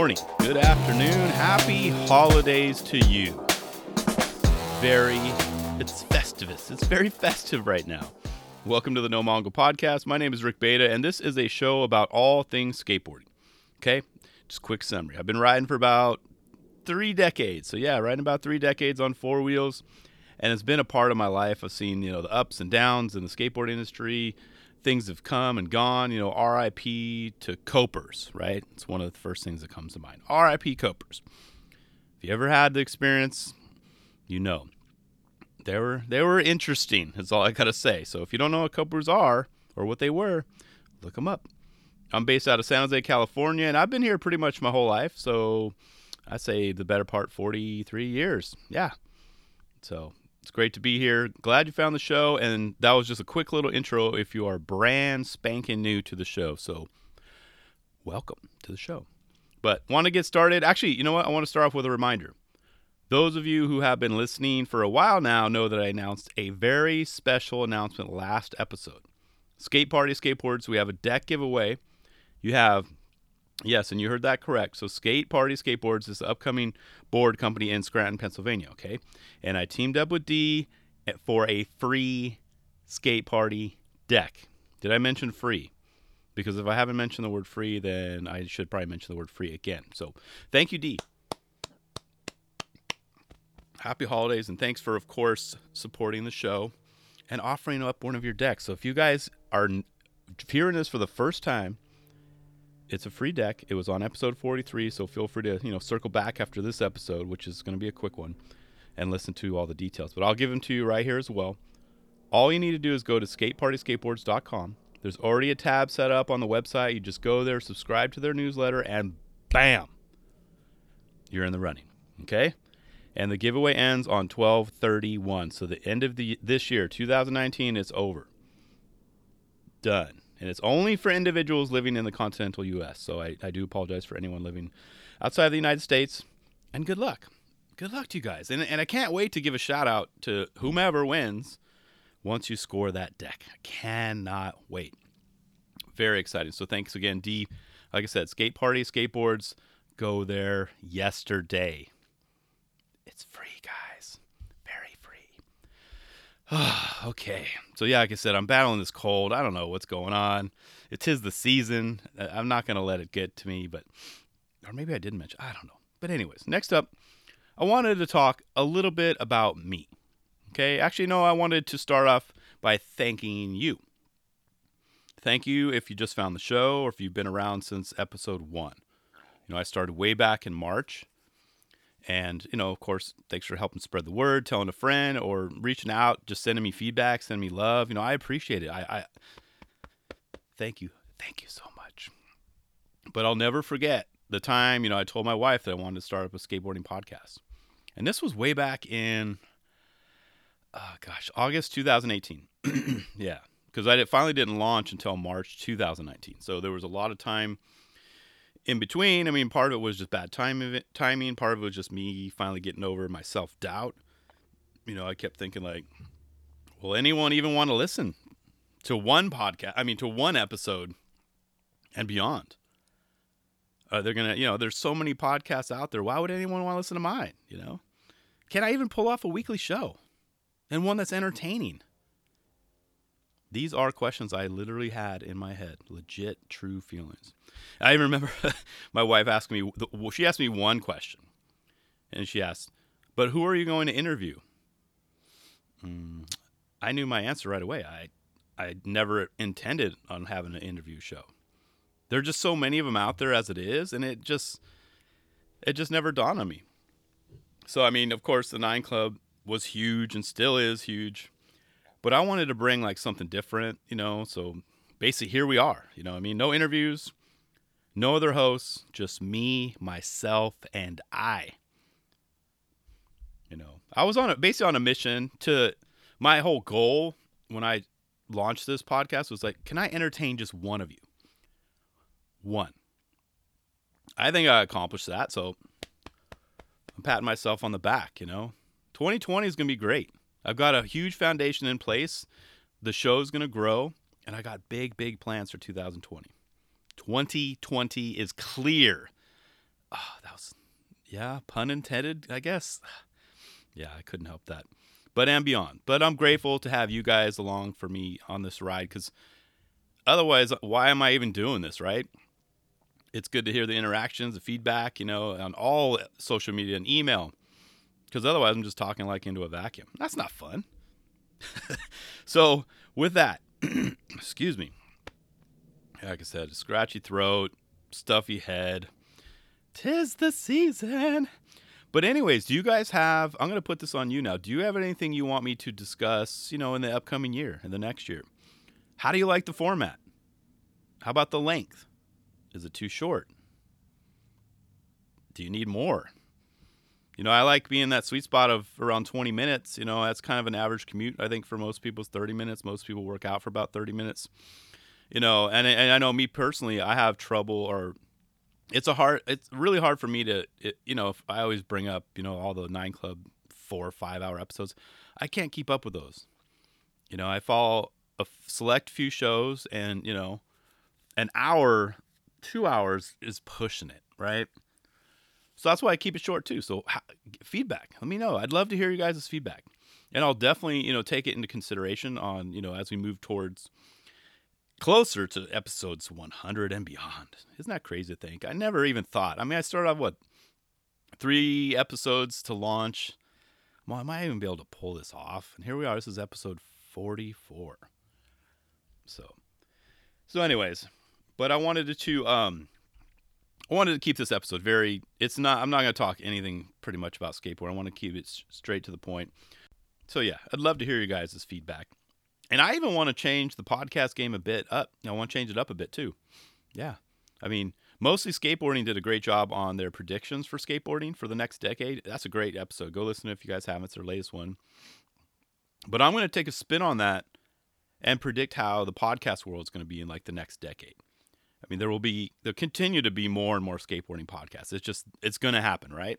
morning, good afternoon, happy holidays to you. Very, it's Festivus. It's very festive right now. Welcome to the No Mongo Podcast. My name is Rick Beta, and this is a show about all things skateboarding. Okay, just quick summary. I've been riding for about three decades. So yeah, riding about three decades on four wheels, and it's been a part of my life. I've seen you know the ups and downs in the skateboard industry. Things have come and gone. You know, R.I.P. to Copers. Right, it's one of the first things that comes to mind. R.I.P. Copers. If you ever had the experience, you know they were they were interesting. That's all I gotta say. So if you don't know what Copers are or what they were, look them up. I'm based out of San Jose, California, and I've been here pretty much my whole life. So I say the better part 43 years. Yeah. So it's great to be here. Glad you found the show. And that was just a quick little intro if you are brand spanking new to the show. So welcome to the show. But want to get started? Actually, you know what? I want to start off with a reminder. Those of you who have been listening for a while now know that I announced a very special announcement last episode. Skate Party Skateboards, we have a deck giveaway. You have Yes, and you heard that correct. So, Skate Party Skateboards is the upcoming board company in Scranton, Pennsylvania. Okay, and I teamed up with D for a free skate party deck. Did I mention free? Because if I haven't mentioned the word free, then I should probably mention the word free again. So, thank you, D. Happy holidays, and thanks for, of course, supporting the show and offering up one of your decks. So, if you guys are hearing this for the first time, it's a free deck. It was on episode 43, so feel free to, you know, circle back after this episode, which is going to be a quick one, and listen to all the details. But I'll give them to you right here as well. All you need to do is go to skatepartyskateboards.com. There's already a tab set up on the website. You just go there, subscribe to their newsletter, and bam, you're in the running. Okay? And the giveaway ends on 1231. So the end of the this year, 2019, is over. Done and it's only for individuals living in the continental U.S. So I, I do apologize for anyone living outside of the United States, and good luck. Good luck to you guys. And, and I can't wait to give a shout out to whomever wins once you score that deck. I cannot wait. Very exciting. So thanks again, D. Like I said, Skate Party Skateboards, go there yesterday. It's free, guys. okay. So yeah, like I said, I'm battling this cold. I don't know what's going on. It is the season. Uh, I'm not gonna let it get to me, but or maybe I didn't mention. I don't know. But anyways, next up, I wanted to talk a little bit about me. Okay. Actually, no, I wanted to start off by thanking you. Thank you if you just found the show or if you've been around since episode one. You know, I started way back in March and, you know, of course, thanks for helping spread the word, telling a friend, or reaching out, just sending me feedback, sending me love. You know, I appreciate it. I, I thank you. Thank you so much. But I'll never forget the time, you know, I told my wife that I wanted to start up a skateboarding podcast. And this was way back in, oh gosh, August 2018. yeah. Because I finally didn't launch until March 2019. So there was a lot of time in between, I mean, part of it was just bad time, timing. Part of it was just me finally getting over my self doubt. You know, I kept thinking like, will anyone even want to listen to one podcast? I mean, to one episode and beyond. Uh, they're gonna, you know, there's so many podcasts out there. Why would anyone want to listen to mine? You know, can I even pull off a weekly show and one that's entertaining? These are questions I literally had in my head, legit, true feelings. I remember my wife asking me, well, she asked me one question, and she asked, "But who are you going to interview?" Mm, I knew my answer right away. I, I never intended on having an interview show. There are just so many of them out there as it is, and it just, it just never dawned on me. So I mean, of course, the Nine Club was huge and still is huge but I wanted to bring like something different, you know. So basically, here we are. You know, I mean, no interviews, no other hosts, just me, myself, and I. You know, I was on a basically on a mission to my whole goal when I launched this podcast was like, can I entertain just one of you? One. I think I accomplished that, so I'm patting myself on the back, you know. 2020 is going to be great. I've got a huge foundation in place. The show's going to grow, and I got big, big plans for 2020. 2020 is clear. oh, that was, yeah, pun intended, I guess. Yeah, I couldn't help that. But and beyond. But I'm grateful to have you guys along for me on this ride because otherwise, why am I even doing this, right? It's good to hear the interactions, the feedback, you know, on all social media and email because otherwise I'm just talking like into a vacuum. That's not fun. so, with that, excuse me. Like I said, scratchy throat, stuffy head. Tis the season. But anyways, do you guys have I'm going to put this on you now. Do you have anything you want me to discuss, you know, in the upcoming year, in the next year? How do you like the format? How about the length? Is it too short? Do you need more? You know, I like being that sweet spot of around 20 minutes. You know, that's kind of an average commute. I think for most people, it's 30 minutes. Most people work out for about 30 minutes. You know, and, and I know me personally, I have trouble or it's a hard, it's really hard for me to, it, you know, I always bring up, you know, all the nine club four or five hour episodes, I can't keep up with those. You know, I follow a select few shows and, you know, an hour, two hours is pushing it, right? So that's why I keep it short too. So feedback, let me know. I'd love to hear you guys' feedback, and I'll definitely you know take it into consideration on you know as we move towards closer to episodes 100 and beyond. Isn't that crazy to think? I never even thought. I mean, I started off what three episodes to launch. Well, I might even be able to pull this off, and here we are. This is episode 44. So, so anyways, but I wanted to um I wanted to keep this episode very. It's not. I'm not going to talk anything pretty much about skateboard. I want to keep it straight to the point. So yeah, I'd love to hear you guys' feedback, and I even want to change the podcast game a bit up. I want to change it up a bit too. Yeah, I mean, mostly skateboarding did a great job on their predictions for skateboarding for the next decade. That's a great episode. Go listen if you guys haven't. It's their latest one. But I'm going to take a spin on that and predict how the podcast world is going to be in like the next decade. I mean, there will be there'll continue to be more and more skateboarding podcasts. It's just it's going to happen, right?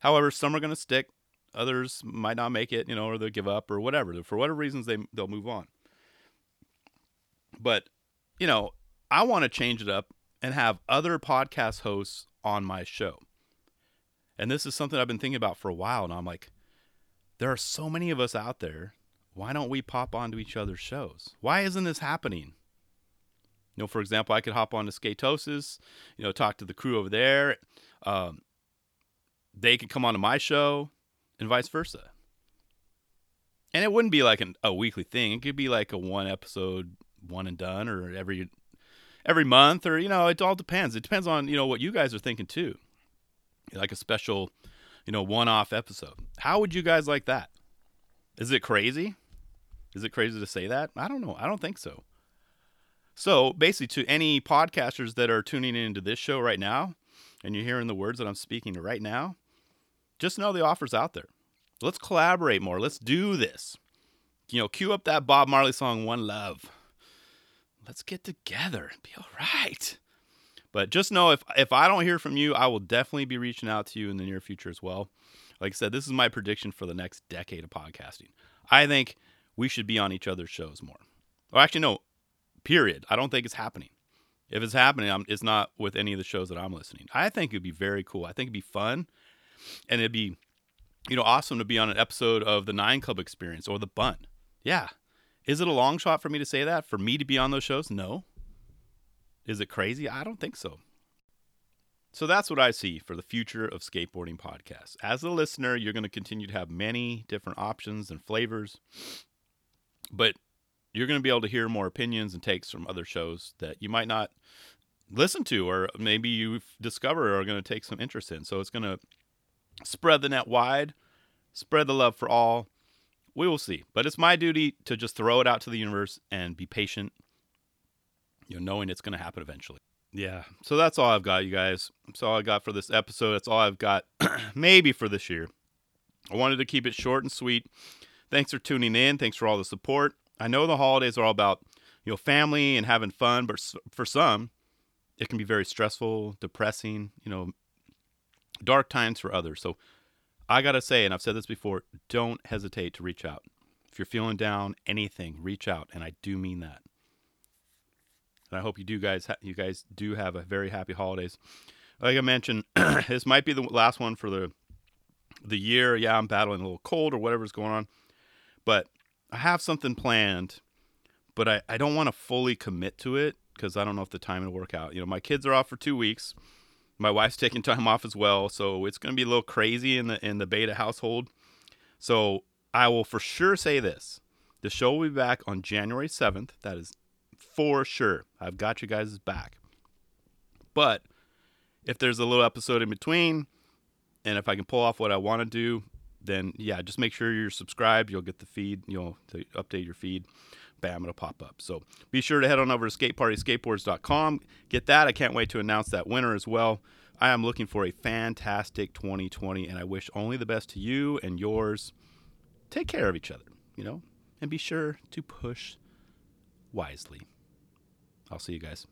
However, some are going to stick, others might not make it, you know, or they'll give up or whatever. For whatever reasons, they they'll move on. But you know, I want to change it up and have other podcast hosts on my show. And this is something I've been thinking about for a while, and I'm like, there are so many of us out there. Why don't we pop onto each other's shows? Why isn't this happening? You know, for example, I could hop on to Skatosis, you know, talk to the crew over there. Um, they could come on to my show, and vice versa. And it wouldn't be like an, a weekly thing. It could be like a one episode, one and done, or every every month, or you know, it all depends. It depends on you know what you guys are thinking too. Like a special, you know, one off episode. How would you guys like that? Is it crazy? Is it crazy to say that? I don't know. I don't think so. So basically, to any podcasters that are tuning into this show right now, and you're hearing the words that I'm speaking right now, just know the offer's out there. Let's collaborate more. Let's do this. You know, cue up that Bob Marley song, One Love. Let's get together and be all right. But just know if if I don't hear from you, I will definitely be reaching out to you in the near future as well. Like I said, this is my prediction for the next decade of podcasting. I think we should be on each other's shows more. Or actually, no, Period. I don't think it's happening. If it's happening, I'm, it's not with any of the shows that I'm listening. I think it'd be very cool. I think it'd be fun, and it'd be, you know, awesome to be on an episode of the Nine Club Experience or the Bunt. Yeah. Is it a long shot for me to say that? For me to be on those shows? No. Is it crazy? I don't think so. So that's what I see for the future of skateboarding podcasts. As a listener, you're going to continue to have many different options and flavors. But you're going to be able to hear more opinions and takes from other shows that you might not listen to or maybe you discover or are going to take some interest in. So it's going to spread the net wide, spread the love for all. We will see. But it's my duty to just throw it out to the universe and be patient, you know, knowing it's going to happen eventually. Yeah. So that's all I've got, you guys. That's all I got for this episode. That's all I've got maybe for this year. I wanted to keep it short and sweet. Thanks for tuning in. Thanks for all the support. I know the holidays are all about, you know, family and having fun, but for some, it can be very stressful, depressing, you know, dark times for others. So I got to say, and I've said this before, don't hesitate to reach out. If you're feeling down, anything, reach out, and I do mean that. And I hope you do guys ha- you guys do have a very happy holidays. like I mentioned, this might be the last one for the the year. Yeah, I'm battling a little cold or whatever's going on, but I have something planned. But I, I don't want to fully commit to it because I don't know if the time will work out. You know, my kids are off for two weeks. My wife's taking time off as well, so it's going to be a little crazy in the in the beta household. So I will for sure say this: the show will be back on January seventh. That is for sure. I've got you guys' back. But if there's a little episode in between, and if I can pull off what I want to do, then yeah, just make sure you're subscribed. You'll get the feed. You'll update your feed. Bam, it'll pop up. So be sure to head on over to skatepartyskateboards.com. Get that. I can't wait to announce that winner as well. I am looking for a fantastic 2020, and I wish only the best to you and yours. Take care of each other, you know, and be sure to push wisely. I'll see you guys.